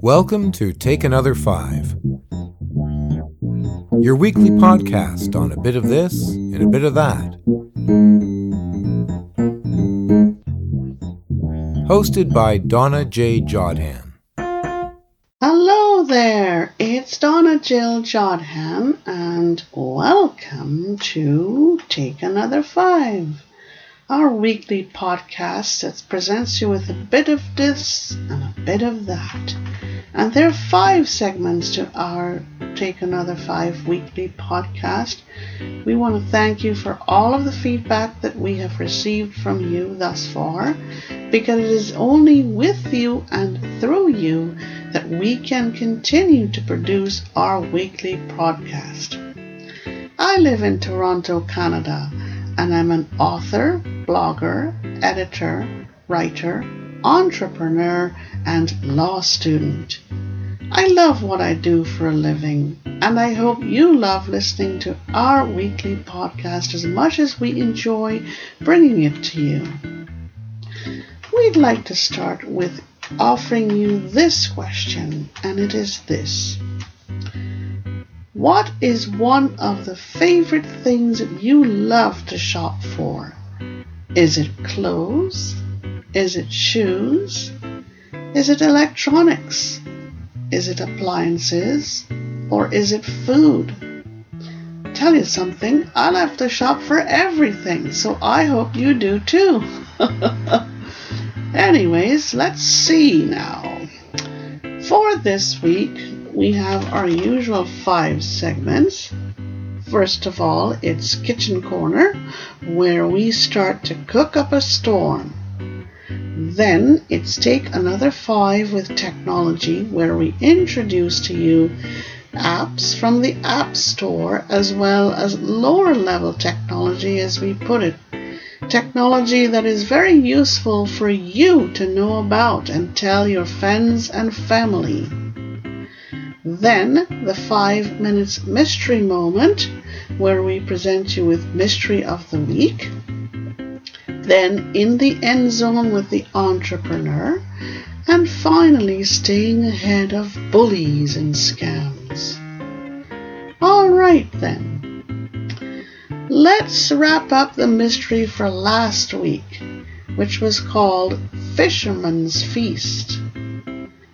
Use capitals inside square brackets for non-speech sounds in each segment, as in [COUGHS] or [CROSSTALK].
Welcome to Take Another Five, your weekly podcast on a bit of this and a bit of that. Hosted by Donna J. Jodhan. Hello there, it's Donna Jill Jodhan, and welcome to Take Another Five our weekly podcast that presents you with a mm-hmm. bit of this and a bit of that. And there are five segments to our Take Another Five weekly podcast. We want to thank you for all of the feedback that we have received from you thus far, because it is only with you and through you that we can continue to produce our weekly podcast. I live in Toronto, Canada and I'm an author, blogger, editor, writer, entrepreneur, and law student. I love what I do for a living, and I hope you love listening to our weekly podcast as much as we enjoy bringing it to you. We'd like to start with offering you this question, and it is this what is one of the favorite things you love to shop for? Is it clothes? Is it shoes? Is it electronics? Is it appliances? Or is it food? Tell you something, I love to shop for everything, so I hope you do too. [LAUGHS] Anyways, let's see now. For this week, we have our usual five segments. First of all, it's Kitchen Corner, where we start to cook up a storm. Then it's Take Another Five with Technology, where we introduce to you apps from the App Store as well as lower level technology, as we put it. Technology that is very useful for you to know about and tell your friends and family. Then the five minutes mystery moment, where we present you with Mystery of the Week. Then in the end zone with the entrepreneur. And finally, staying ahead of bullies and scams. All right then. Let's wrap up the mystery for last week, which was called Fisherman's Feast.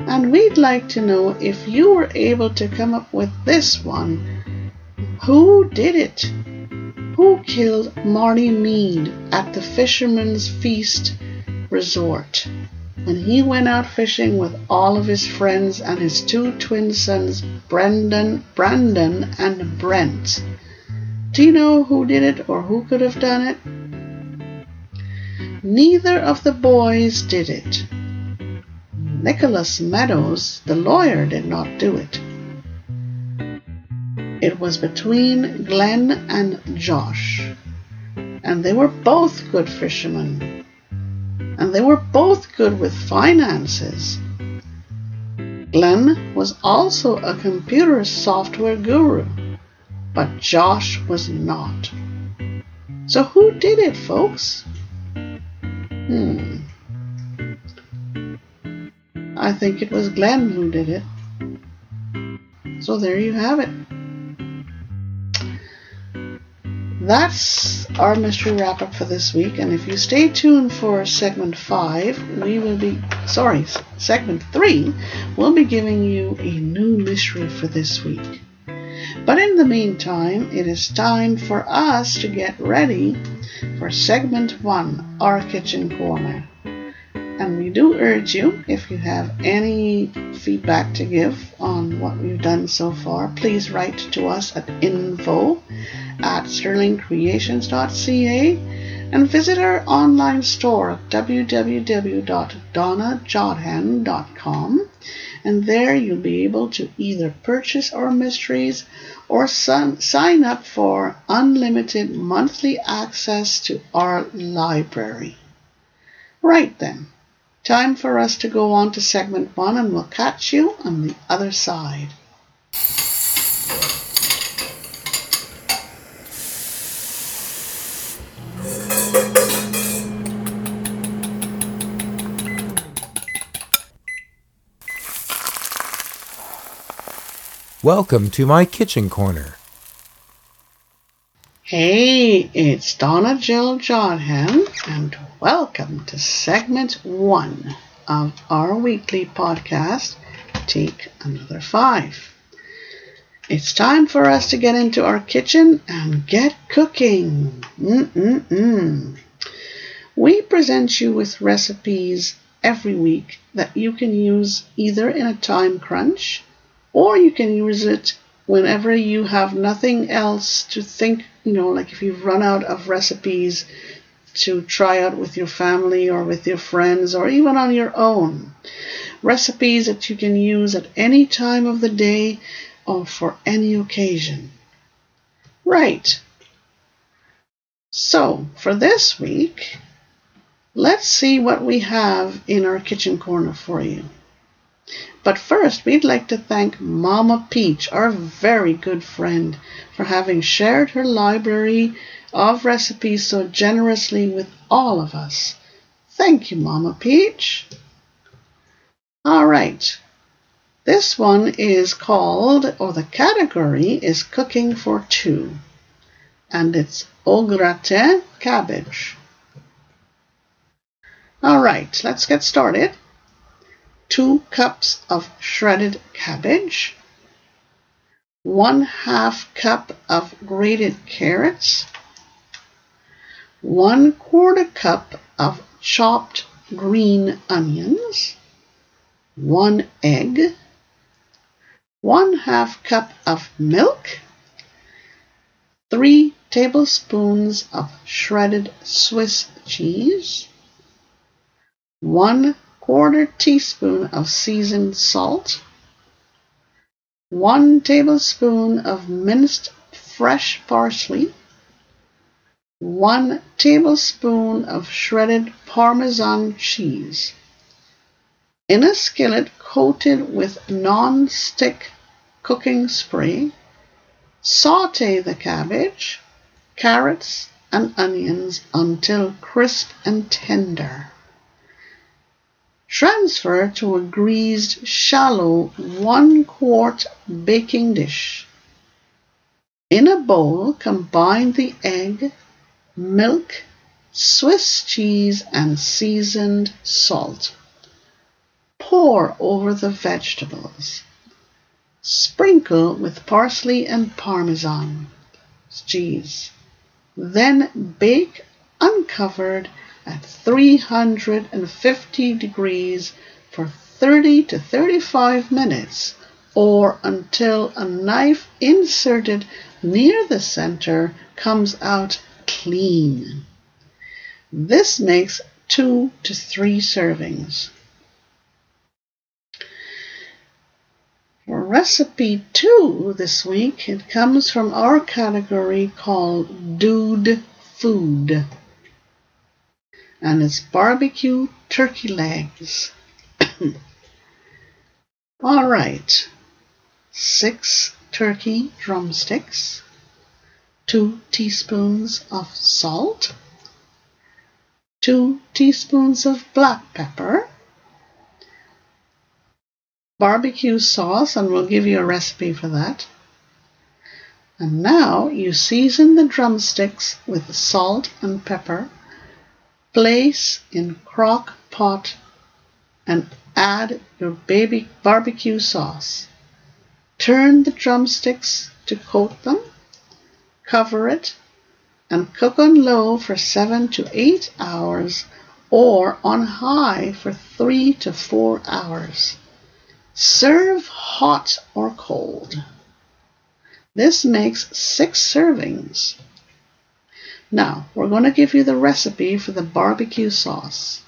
And we'd like to know if you were able to come up with this one. Who did it? Who killed Marty Mead at the Fisherman's Feast Resort when he went out fishing with all of his friends and his two twin sons, Brendan, Brandon, and Brent? Do you know who did it or who could have done it? Neither of the boys did it. Nicholas Meadows, the lawyer, did not do it. It was between Glenn and Josh, and they were both good fishermen, and they were both good with finances. Glenn was also a computer software guru, but Josh was not. So who did it, folks? Hmm. I think it was Glenn who did it. So there you have it. That's our mystery wrap up for this week. And if you stay tuned for segment five, we will be, sorry, segment three, we'll be giving you a new mystery for this week. But in the meantime, it is time for us to get ready for segment one, our kitchen corner. And we do urge you, if you have any feedback to give on what we've done so far, please write to us at info at sterlingcreations.ca and visit our online store at www.donnajodhan.com and there you'll be able to either purchase our mysteries or sign up for unlimited monthly access to our library. Right then, Time for us to go on to segment one, and we'll catch you on the other side. Welcome to my kitchen corner. Hey, it's Donna Jill Jodhan, and welcome to segment one of our weekly podcast, Take Another Five. It's time for us to get into our kitchen and get cooking. Mm-mm-mm. We present you with recipes every week that you can use either in a time crunch or you can use it whenever you have nothing else to think, you know, like if you've run out of recipes to try out with your family or with your friends or even on your own. Recipes that you can use at any time of the day or for any occasion. Right. So, for this week, let's see what we have in our kitchen corner for you. But first, we'd like to thank Mama Peach, our very good friend, for having shared her library of recipes so generously with all of us. Thank you, Mama Peach. All right. This one is called, or the category is cooking for two, and it's au gratin cabbage. All right, let's get started. Two cups of shredded cabbage, one half cup of grated carrots, one quarter cup of chopped green onions, one egg, one half cup of milk, three tablespoons of shredded Swiss cheese, one quarter teaspoon of seasoned salt, one tablespoon of minced fresh parsley, one tablespoon of shredded Parmesan cheese. In a skillet coated with non-stick cooking spray, saute the cabbage, carrots, and onions until crisp and tender. Transfer to a greased shallow one quart baking dish. In a bowl, combine the egg, milk, Swiss cheese, and seasoned salt. Pour over the vegetables. Sprinkle with parsley and parmesan cheese. Then bake uncovered at 350 degrees for 30 to 35 minutes or until a knife inserted near the center comes out clean. This makes two to three servings. For recipe two this week, it comes from our category called Dude Food. And it's barbecue turkey legs. [COUGHS] All right. Six turkey drumsticks, two teaspoons of salt, two teaspoons of black pepper, barbecue sauce, and we'll give you a recipe for that. And now you season the drumsticks with salt and pepper, place in crock pot, and add your baby barbecue sauce. Turn the drumsticks to coat them, cover it, and cook on low for 7 to 8 hours or on high for 3 to 4 hours. Serve hot or cold. This makes 6 servings. Now, we're going to give you the recipe for the barbecue sauce.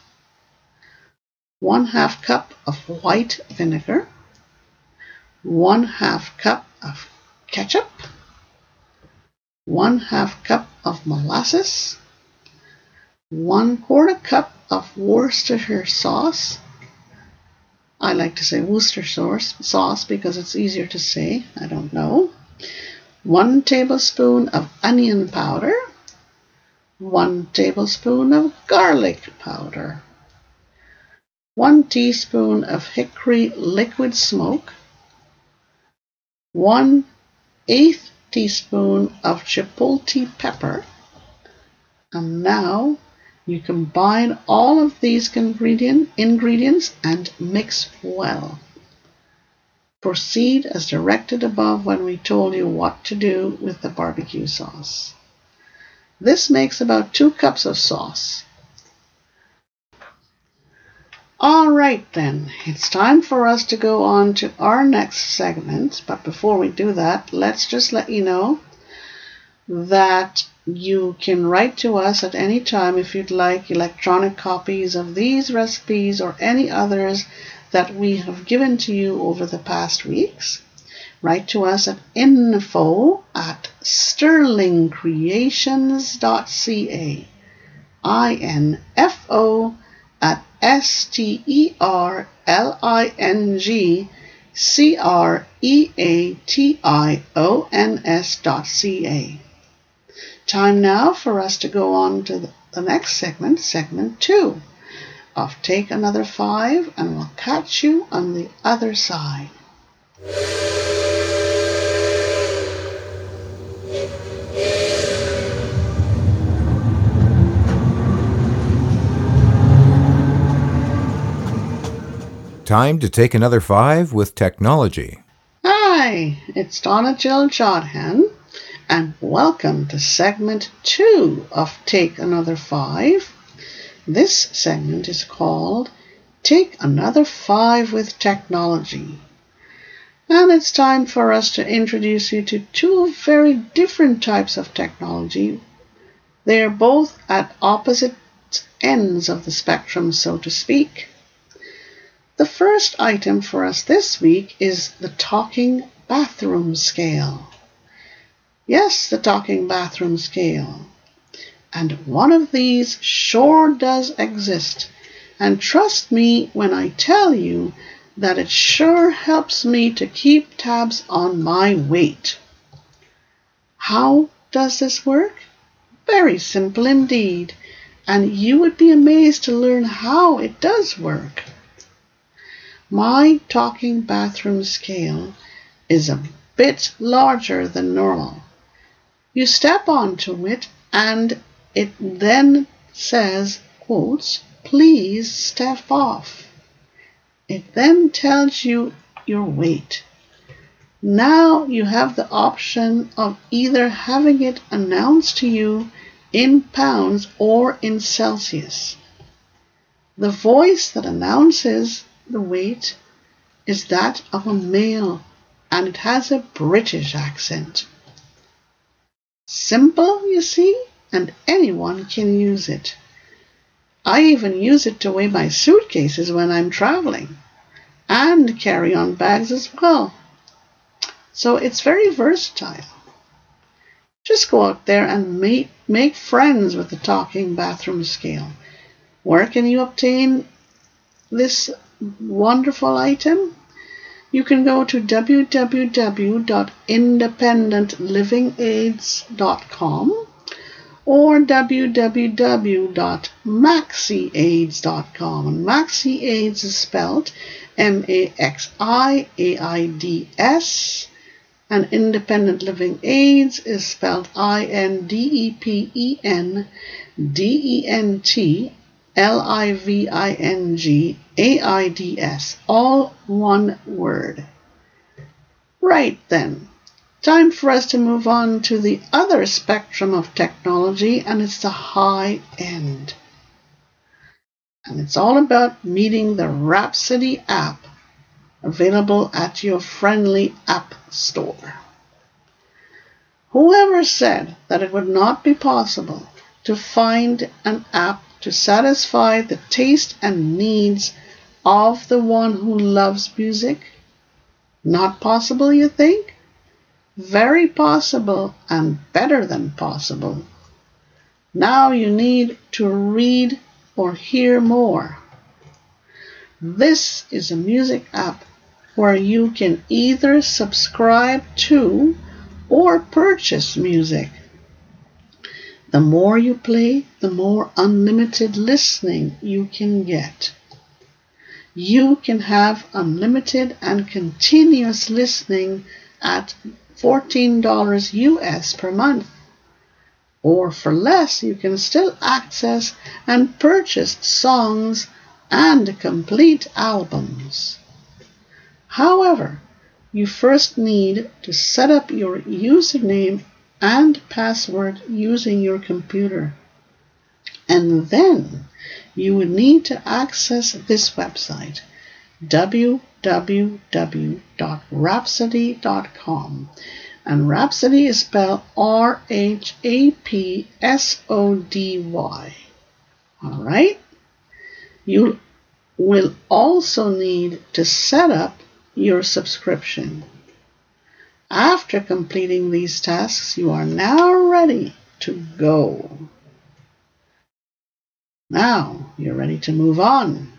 1 half cup of white vinegar, 1 half cup of ketchup, 1 half cup of molasses, 1 quarter cup of Worcestershire sauce. I like to say Worcester sauce, sauce because it's easier to say. I don't know. 1 tablespoon of onion powder, 1 tablespoon of garlic powder, 1 teaspoon of hickory liquid smoke, one eighth teaspoon of chipotle pepper. And now you combine all of these ingredient, ingredients and mix well. Proceed as directed above when we told you what to do with the barbecue sauce. This makes about two cups of sauce. All right, then, it's time for us to go on to our next segment. But before we do that, let's just let you know that you can write to us at any time if you'd like electronic copies of these recipes or any others that we have given to you over the past weeks. Write to us at info at sterlingcreations.ca. I N F O at S T E R L I N G C R E A T I O N S dot C A. Time now for us to go on to the next segment, segment two of Take Another Five, and we'll catch you on the other side. Time to take another five with technology. Hi, it's Donna Jill Jodhan and welcome to segment two of Take Another Five. This segment is called Take Another Five with Technology. And it's time for us to introduce you to two very different types of technology. They are both at opposite ends of the spectrum, so to speak. The first item for us this week is the talking bathroom scale. Yes, the talking bathroom scale. And one of these sure does exist. And trust me when I tell you that it sure helps me to keep tabs on my weight. How does this work? Very simple indeed, and you would be amazed to learn how it does work. My talking bathroom scale is a bit larger than normal. You step onto it and it then says, quotes, please step off. It then tells you your weight. Now you have the option of either having it announced to you in pounds or in Celsius. The voice that announces the weight is that of a male and it has a British accent. Simple, you see, and anyone can use it. I even use it to weigh my suitcases when I'm traveling and carry on bags as well. So it's very versatile. Just go out there and make, make friends with the talking bathroom scale. Where can you obtain this wonderful item? you can go to www.independentlivingaid.com or www.maxiaids.com. And MaxiAids is spelled M A X I A I D S, and Independent Living Aids is spelled I N D E P E N D E N T L I V I N G A I D S, all one word. Right then, time for us to move on to the other spectrum of technology, and it's the high end. And it's all about meeting the Rhapsody app available at your friendly app store. Whoever said that it would not be possible to find an app to satisfy the taste and needs of the one who loves music? Not possible, you think? Very possible and better than possible. Now you need to read or hear more. This is a music app where you can either subscribe to or purchase music. The more you play, the more unlimited listening you can get. You can have unlimited and continuous listening at $14 US per month. Or for less, you can still access and purchase songs and complete albums. However, you first need to set up your username and password using your computer. And then you would need to access this website www.rhapsody.com. And Rhapsody is spelled R H A P S O D Y. All right? You will also need to set up your subscription. After completing these tasks, you are now ready to go. Now you're ready to move on.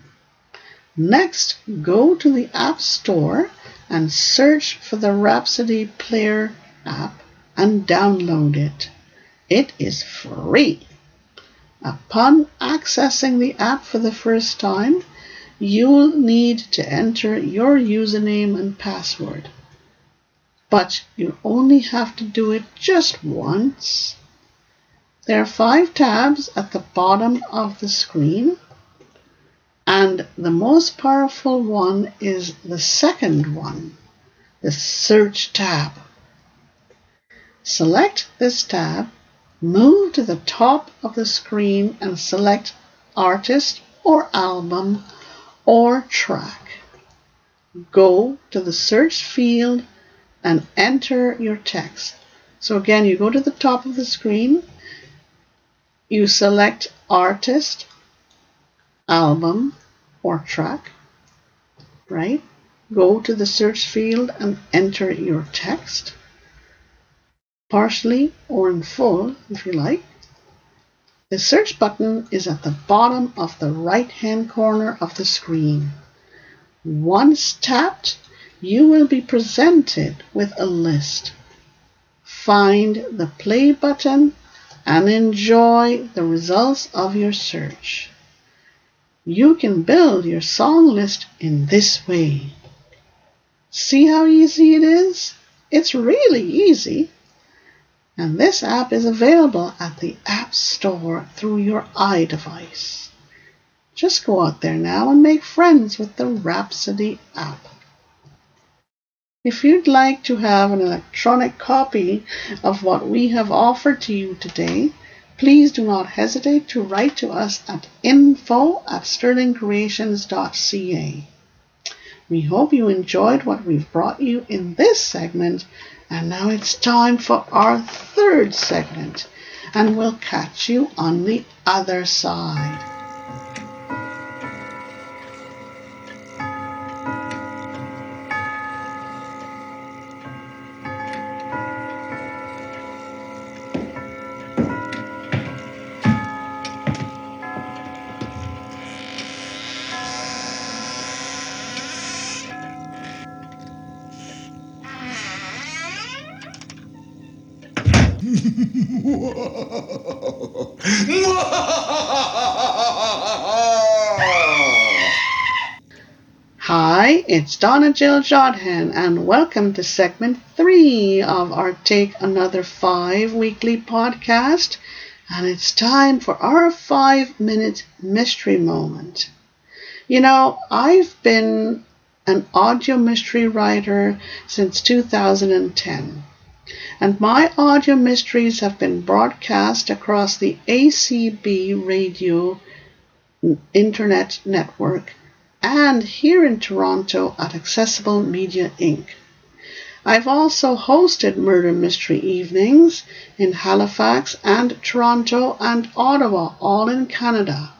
Next, go to the App Store and search for the Rhapsody Player app and download it. It is free. Upon accessing the app for the first time, you'll need to enter your username and password. But you only have to do it just once. There are five tabs at the bottom of the screen, and the most powerful one is the second one, the Search tab. Select this tab, move to the top of the screen and select Artist or Album or track. Go to the search field and enter your text. So again, you go to the top of the screen, you select artist, album, or track, right? Go to the search field and enter your text, partially or in full if you like. The search button is at the bottom of the right hand corner of the screen. Once tapped, you will be presented with a list. Find the play button and enjoy the results of your search. You can build your song list in this way. See how easy it is? It's really easy. And this app is available at the App Store through your iDevice. Just go out there now and make friends with the Rhapsody app. If you'd like to have an electronic copy of what we have offered to you today, please do not hesitate to write to us at info at sterlingcreations.ca. We hope you enjoyed what we've brought you in this segment and now it's time for our third segment, and we'll catch you on the other side. It's Donna Jill Jodhan, and welcome to segment three of our Take Another Five weekly podcast. And it's time for our five minute mystery moment. You know, I've been an audio mystery writer since 2010 and my audio mysteries have been broadcast across the ACB radio internet network and here in Toronto at Accessible Media Inc. I've also hosted murder mystery evenings in Halifax and Toronto and Ottawa, all in Canada.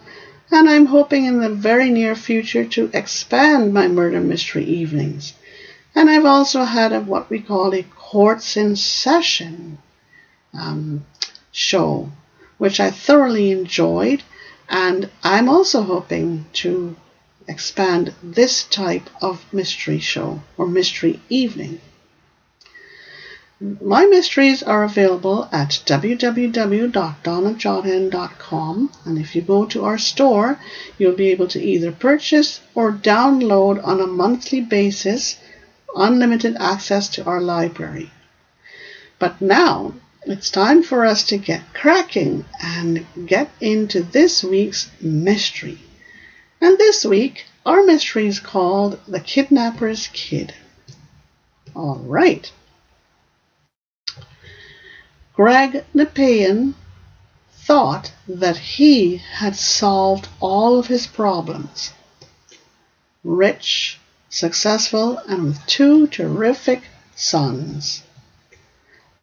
And I'm hoping in the very near future to expand my murder mystery evenings. And I've also had a, what we call a Courts in Session um, show, which I thoroughly enjoyed. And I'm also hoping to expand this type of mystery show or mystery evening. My mysteries are available at www.donnajodhan.com and if you go to our store, you'll be able to either purchase or download on a monthly basis unlimited access to our library. But now it's time for us to get cracking and get into this week's mystery. And this week, our mystery is called The Kidnapper's Kid. All right. Greg Nepean thought that he had solved all of his problems. Rich, successful, and with two terrific sons.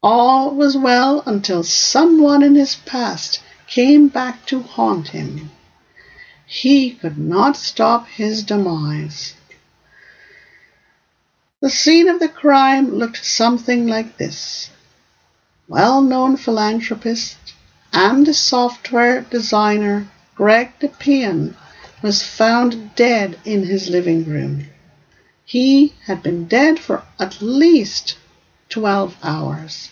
All was well until someone in his past came back to haunt him. He could not stop his demise. The scene of the crime looked something like this. Well-known philanthropist and software designer Greg Nepean was found dead in his living room. He had been dead for at least 12 hours,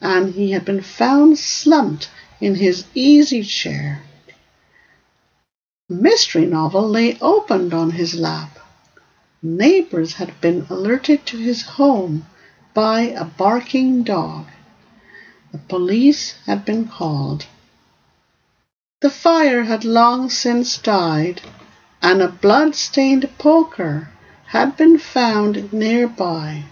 and he had been found slumped in his easy chair. Mystery novel lay opened on his lap. Neighbors had been alerted to his home by a barking dog. The police had been called. The fire had long since died, and a blood-stained poker had been found nearby.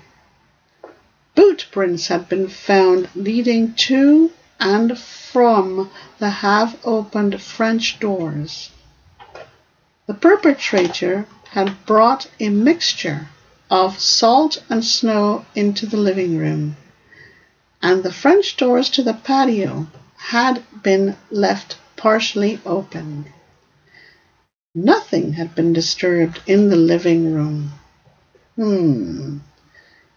Boot prints had been found leading to and from the half-opened French doors. The perpetrator had brought a mixture of salt and snow into the living room, and the French doors to the patio had been left partially open. Nothing had been disturbed in the living room. Hmm.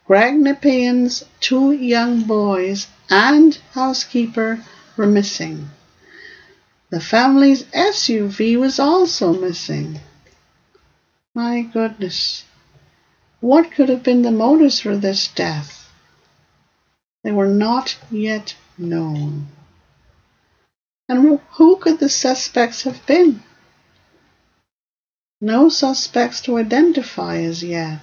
Greg Nepean's two young boys and housekeeper were missing. The family's SUV was also missing. My goodness. What could have been the motives for this death? They were not yet known. And who could the suspects have been? No suspects to identify as yet.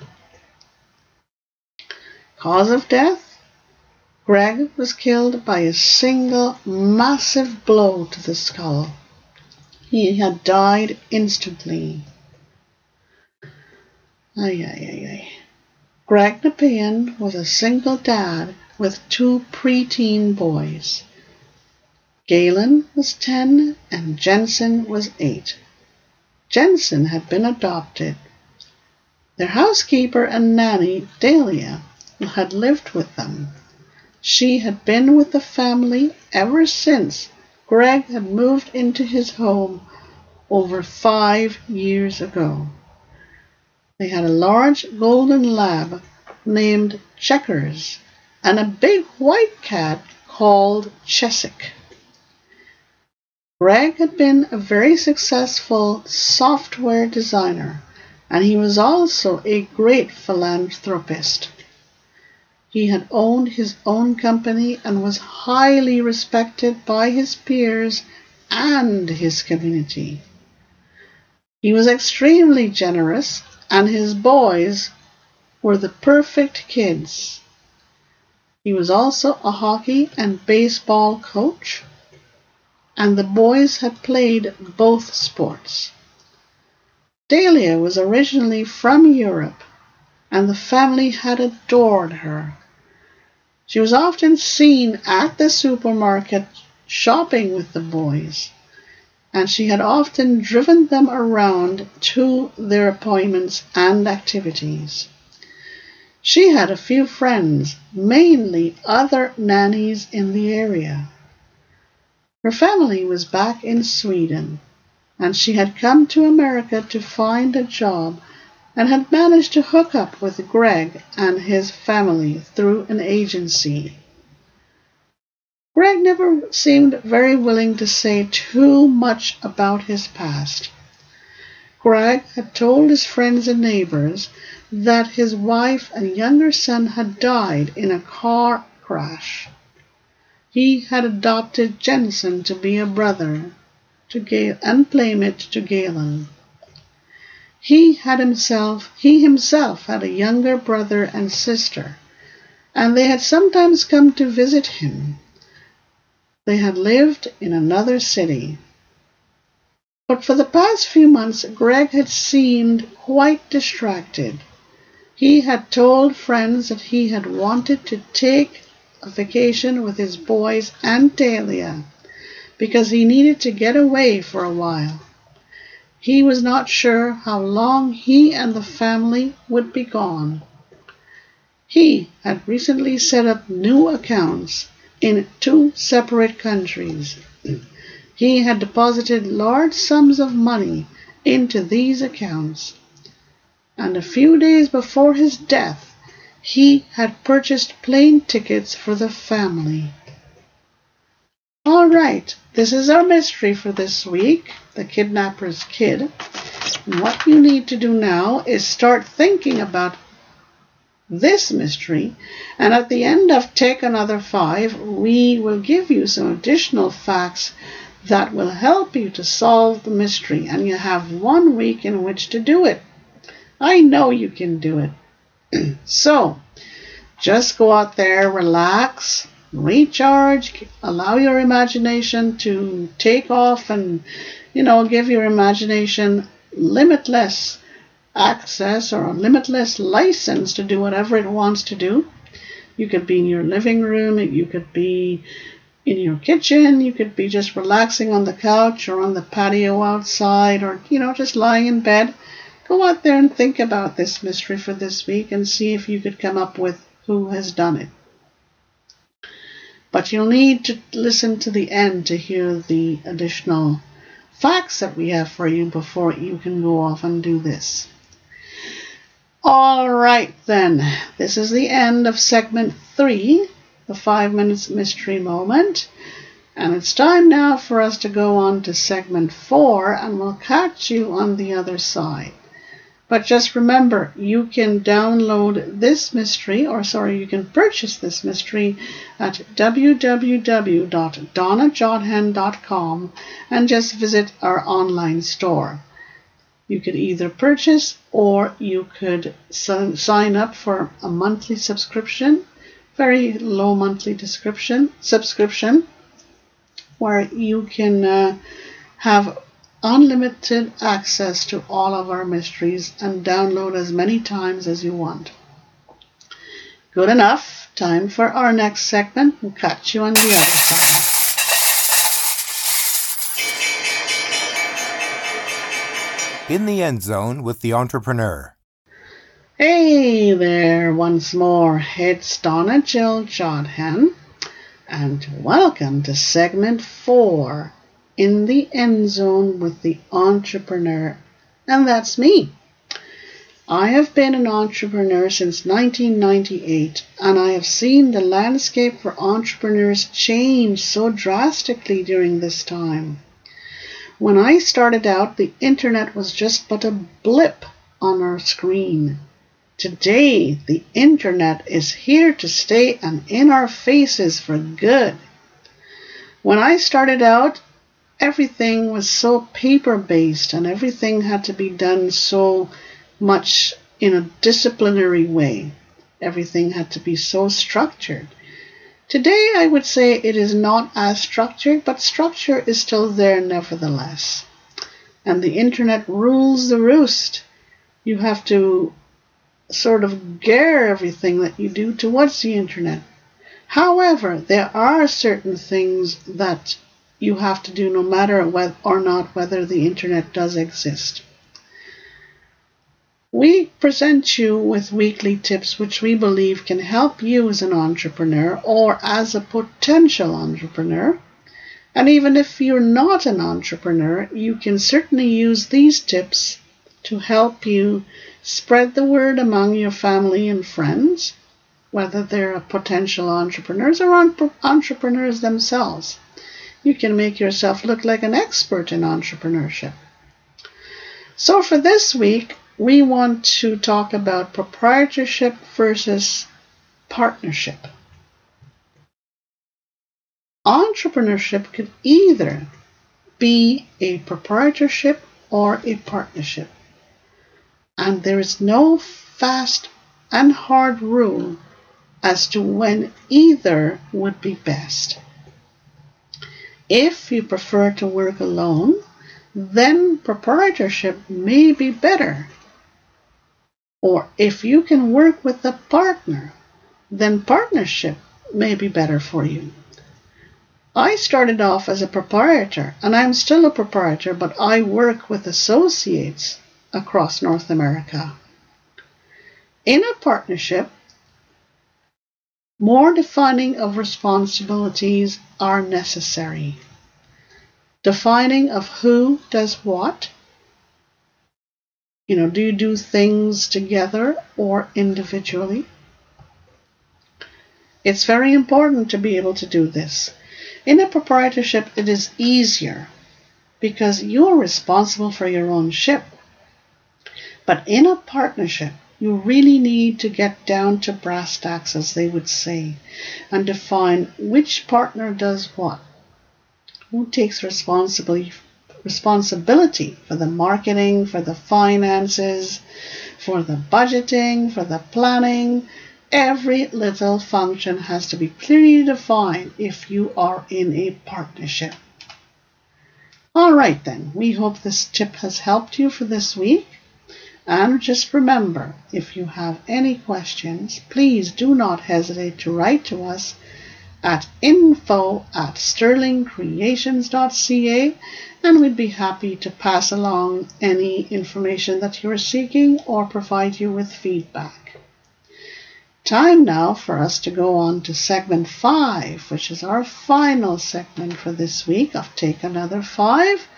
Cause of death? Greg was killed by a single massive blow to the skull. He had died instantly. Ay, ay, ay, ay. Greg Nepean was a single dad with two preteen boys. Galen was 10 and Jensen was 8. Jensen had been adopted. Their housekeeper and nanny, Dahlia, had lived with them. She had been with the family ever since Greg had moved into his home over five years ago. They had a large golden lab named Checkers and a big white cat called Chesic. Greg had been a very successful software designer and he was also a great philanthropist. He had owned his own company and was highly respected by his peers and his community. He was extremely generous, and his boys were the perfect kids. He was also a hockey and baseball coach, and the boys had played both sports. Dahlia was originally from Europe, and the family had adored her. She was often seen at the supermarket shopping with the boys, and she had often driven them around to their appointments and activities. She had a few friends, mainly other nannies in the area. Her family was back in Sweden, and she had come to America to find a job and had managed to hook up with Greg and his family through an agency. Greg never seemed very willing to say too much about his past. Greg had told his friends and neighbors that his wife and younger son had died in a car crash. He had adopted Jensen to be a brother to Gale and playmate to Galen. He had himself, he himself had a younger brother and sister, and they had sometimes come to visit him. They had lived in another city. But for the past few months, Greg had seemed quite distracted. He had told friends that he had wanted to take a vacation with his boys and Dahlia because he needed to get away for a while. He was not sure how long he and the family would be gone. He had recently set up new accounts in two separate countries. He had deposited large sums of money into these accounts, and a few days before his death, he had purchased plane tickets for the family. All right, this is our mystery for this week the kidnapper's kid. And what you need to do now is start thinking about this mystery. And at the end of Take Another Five, we will give you some additional facts that will help you to solve the mystery. And you have one week in which to do it. I know you can do it. [CLEARS THROAT] so, just go out there, relax, recharge, allow your imagination to take off and, you know, give your imagination limitless access or a limitless license to do whatever it wants to do. You could be in your living room, you could be in your kitchen, you could be just relaxing on the couch or on the patio outside or, you know, just lying in bed. Go out there and think about this mystery for this week and see if you could come up with who has done it. But you'll need to listen to the end to hear the additional facts that we have for you before you can go off and do this. All right, then. This is the end of segment three, the five minutes mystery moment. And it's time now for us to go on to segment four, and we'll catch you on the other side. But just remember, you can download this mystery, or sorry, you can purchase this mystery at www.donnajodhan.com and just visit our online store. You could either purchase or you could sign up for a monthly subscription, very low monthly subscription, where you can uh, have unlimited access to all of our mysteries and download as many times as you want. Good enough. Time for our next segment. We'll catch you on the other side. In the End Zone with the Entrepreneur. Hey there once more. It's Donna Jill Jodhan, and welcome to segment four in the end zone with the entrepreneur, and that's me. I have been an entrepreneur since 1998, and I have seen the landscape for entrepreneurs change so drastically during this time. When I started out, the internet was just but a blip on our screen. Today, the internet is here to stay and in our faces for good. When I started out, everything was so paper based and everything had to be done so much in a disciplinary way. Everything had to be so structured. Today, I would say it is not as structured, but structure is still there nevertheless. And the internet rules the roost. You have to sort of gear everything that you do towards the internet. However, there are certain things that you have to do no matter or not whether the internet does exist. We present you with weekly tips which we believe can help you as an entrepreneur or as a potential entrepreneur. And even if you're not an entrepreneur, you can certainly use these tips to help you spread the word among your family and friends, whether they're potential entrepreneurs or entrepreneurs themselves you can make yourself look like an expert in entrepreneurship. So, for this week, we want to talk about proprietorship versus partnership. Entrepreneurship could either be a proprietorship or a partnership. And there is no fast and hard rule as to when either would be best. If you prefer to work alone, then proprietorship may be better. Or if you can work with a partner, then partnership may be better for you. I started off as a proprietor, and I'm still a proprietor, but I work with associates across North America. In a partnership, more defining of responsibilities are necessary. Defining of who does what. You know, do you do things together or individually? It's very important to be able to do this. In a proprietorship, it is easier because you're responsible for your own ship. But in a partnership, you really need to get down to brass tacks, as they would say, and define which partner does what. Who takes responsibility responsibility for the marketing, for the finances, for the budgeting, for the planning. Every little function has to be clearly defined if you are in a partnership. All right, then, we hope this tip has helped you for this week. And just remember, if you have any questions, please do not hesitate to write to us at info at sterlingcreations.ca and we'd be happy to pass along any information that you are seeking or provide you with feedback. Time now for us to go on to segment five, which is our final segment for this week of Take Another Five,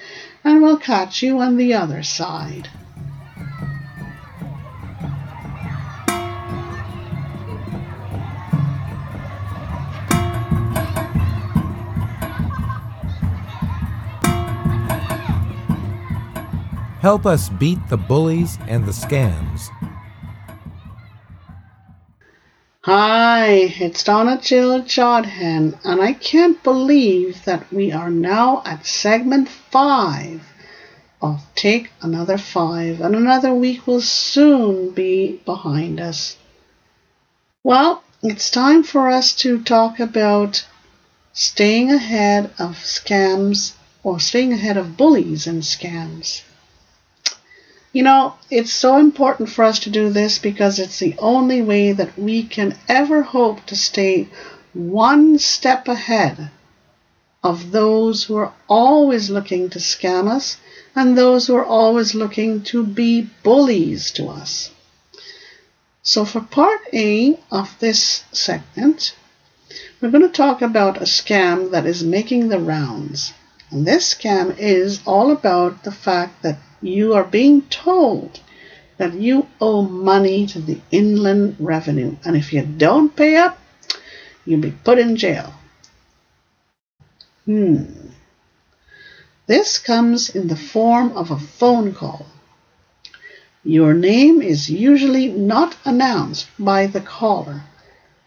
and we'll catch you on the other side. Help us beat the bullies and the scams. Hi, it's Donna Jill Jodhan, and I can't believe that we are now at segment five of Take Another Five, and another week will soon be behind us. Well, it's time for us to talk about staying ahead of scams or staying ahead of bullies and scams. You know, it's so important for us to do this because it's the only way that we can ever hope to stay one step ahead of those who are always looking to scam us and those who are always looking to be bullies to us. So, for part A of this segment, we're going to talk about a scam that is making the rounds. And this scam is all about the fact that you are being told that you owe money to the Inland Revenue, and if you don't pay up, you'll be put in jail. Hmm. This comes in the form of a phone call. Your name is usually not announced by the caller,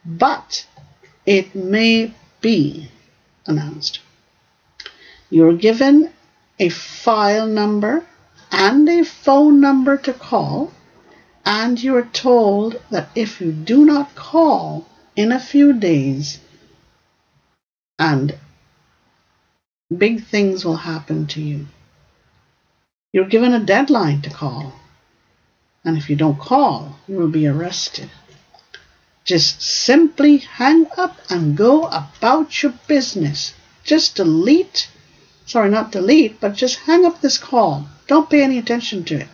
but it may be announced. You're given a file number and a phone number to call, and you are told that if you do not call in a few days, and big things will happen to you. You're given a deadline to call, and if you don't call, you will be arrested. Just simply hang up and go about your business. Just delete, sorry, not delete, but just hang up this call don't pay any attention to it.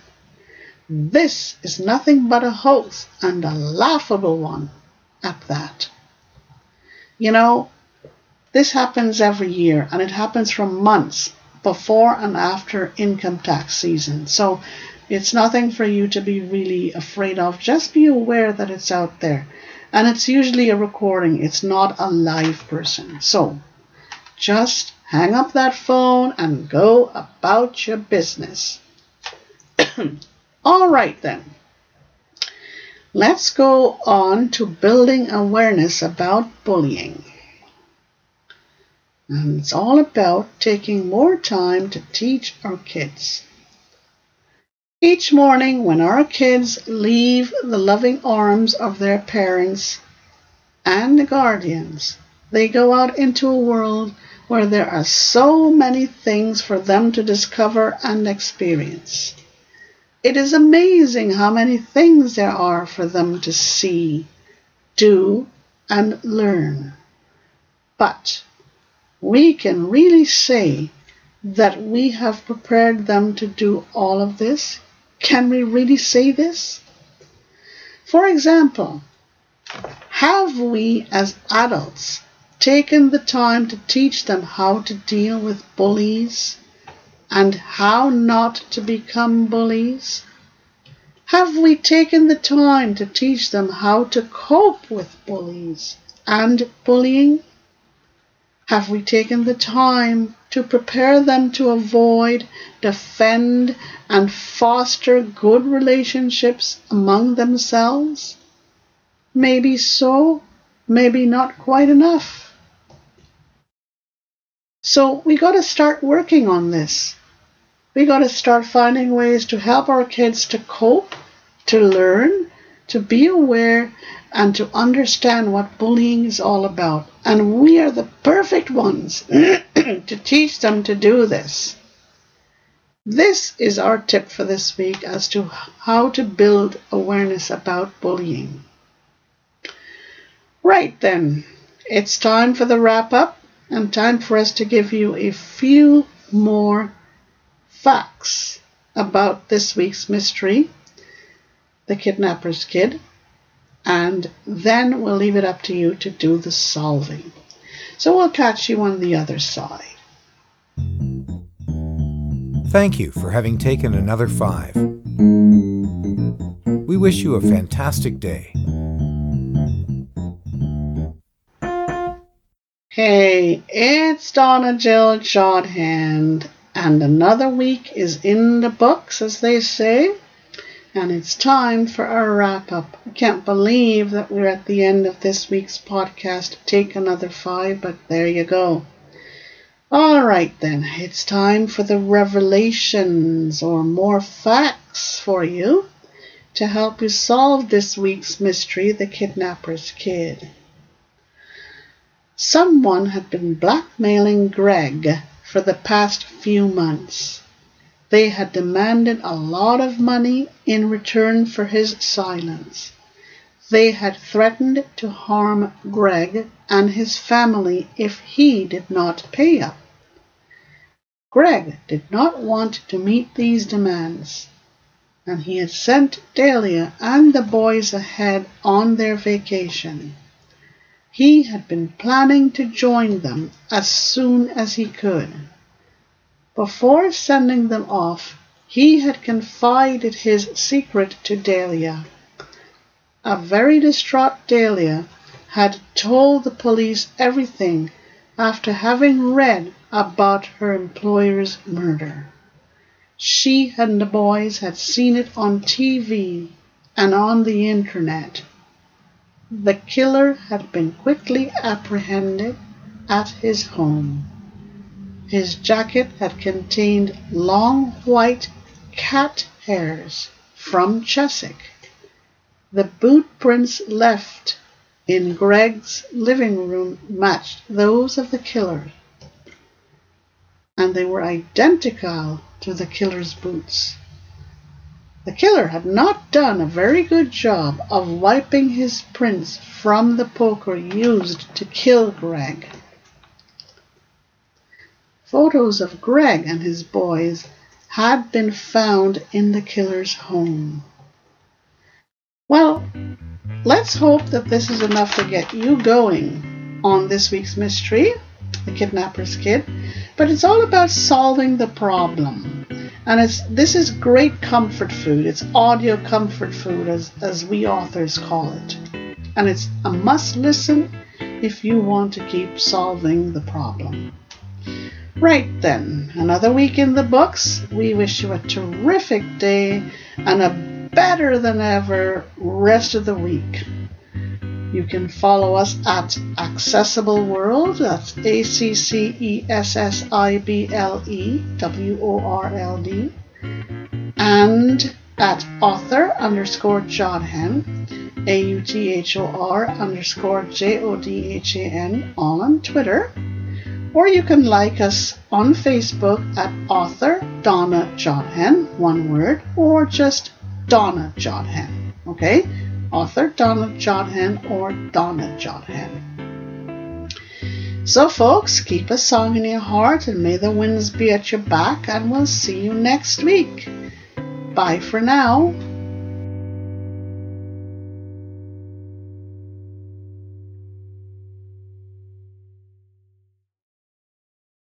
This is nothing but a hoax and a laughable one at that. You know, this happens every year and it happens for months before and after income tax season. So it's nothing for you to be really afraid of. Just be aware that it's out there. And it's usually a recording, it's not a live person. So just hang up that phone and go about your business. [CLEARS THROAT] All right, then. Let's go on to building awareness about bullying. And it's all about taking more time to teach our kids. Each morning, when our kids leave the loving arms of their parents and the guardians, they go out into a world where there are so many things for them to discover and experience. It is amazing how many things there are for them to see, do, and learn. But we can really say that we have prepared them to do all of this? Can we really say this? For example, have we as adults taken the time to teach them how to deal with bullies and how not to become bullies? Have we taken the time to teach them how to cope with bullies and bullying? Have we taken the time to prepare them to avoid, defend, and foster good relationships among themselves? Maybe so, maybe not quite enough. So we got to start working on this. We got to start finding ways to help our kids to cope, to learn, to be aware, and to understand what bullying is all about. And we are the perfect ones [CLEARS THROAT] to teach them to do this. This is our tip for this week as to how to build awareness about bullying. Right then, it's time for the wrap up and time for us to give you a few more facts about this week's mystery, The Kidnapper's Kid and then we'll leave it up to you to do the solving. So we'll catch you on the other side. Thank you for having taken another five. We wish you a fantastic day. Hey, it's Donna Jill Jodhan, and another week is in the books, as they say and it's time for our wrap up. I can't believe that we're at the end of this week's podcast. Take another five, but there you go. All right, then, it's time for the revelations or more facts for you to help you solve this week's mystery, The Kidnapper's Kid. Someone had been blackmailing Greg for the past few months. They had demanded a lot of money in return for his silence. They had threatened to harm Greg and his family if he did not pay up. Greg did not want to meet these demands, and he had sent Dahlia and the boys ahead on their vacation. He had been planning to join them as soon as he could. Before sending them off, he had confided his secret to Dahlia. A very distraught Dahlia had told the police everything after having read about her employer's murder. She and the boys had seen it on TV and on the internet. The killer had been quickly apprehended at his home. His jacket had contained long white cat hairs from Cheswick. The boot prints left in Greg's living room matched those of the killer, and they were identical to the killer's boots. The killer had not done a very good job of wiping his prints from the poker used to kill Greg. Photos of Greg and his boys had been found in the killer's home. Well, let's hope that this is enough to get you going on this week's mystery, The Kidnapper's Kid. But it's all about solving the problem. And it's this is great comfort food. It's audio comfort food as, as we authors call it. And it's a must listen if you want to keep solving the problem. Right then, another week in the books. We wish you a terrific day and a better than ever rest of the week. You can follow us at Accessible World. That's A C C E S S I B L E W O R L D. and at author underscore Jodhan, A U T H O R underscore J O D H A N, all on Twitter. Or you can like us on Facebook at author Donna Jodhan, one word, or just Donna Jodhan. Okay? Author Donna Jodhan or Donna Jodhan. So, folks, keep a song in your heart and may the winds be at your back, and we'll see you next week. Bye for now.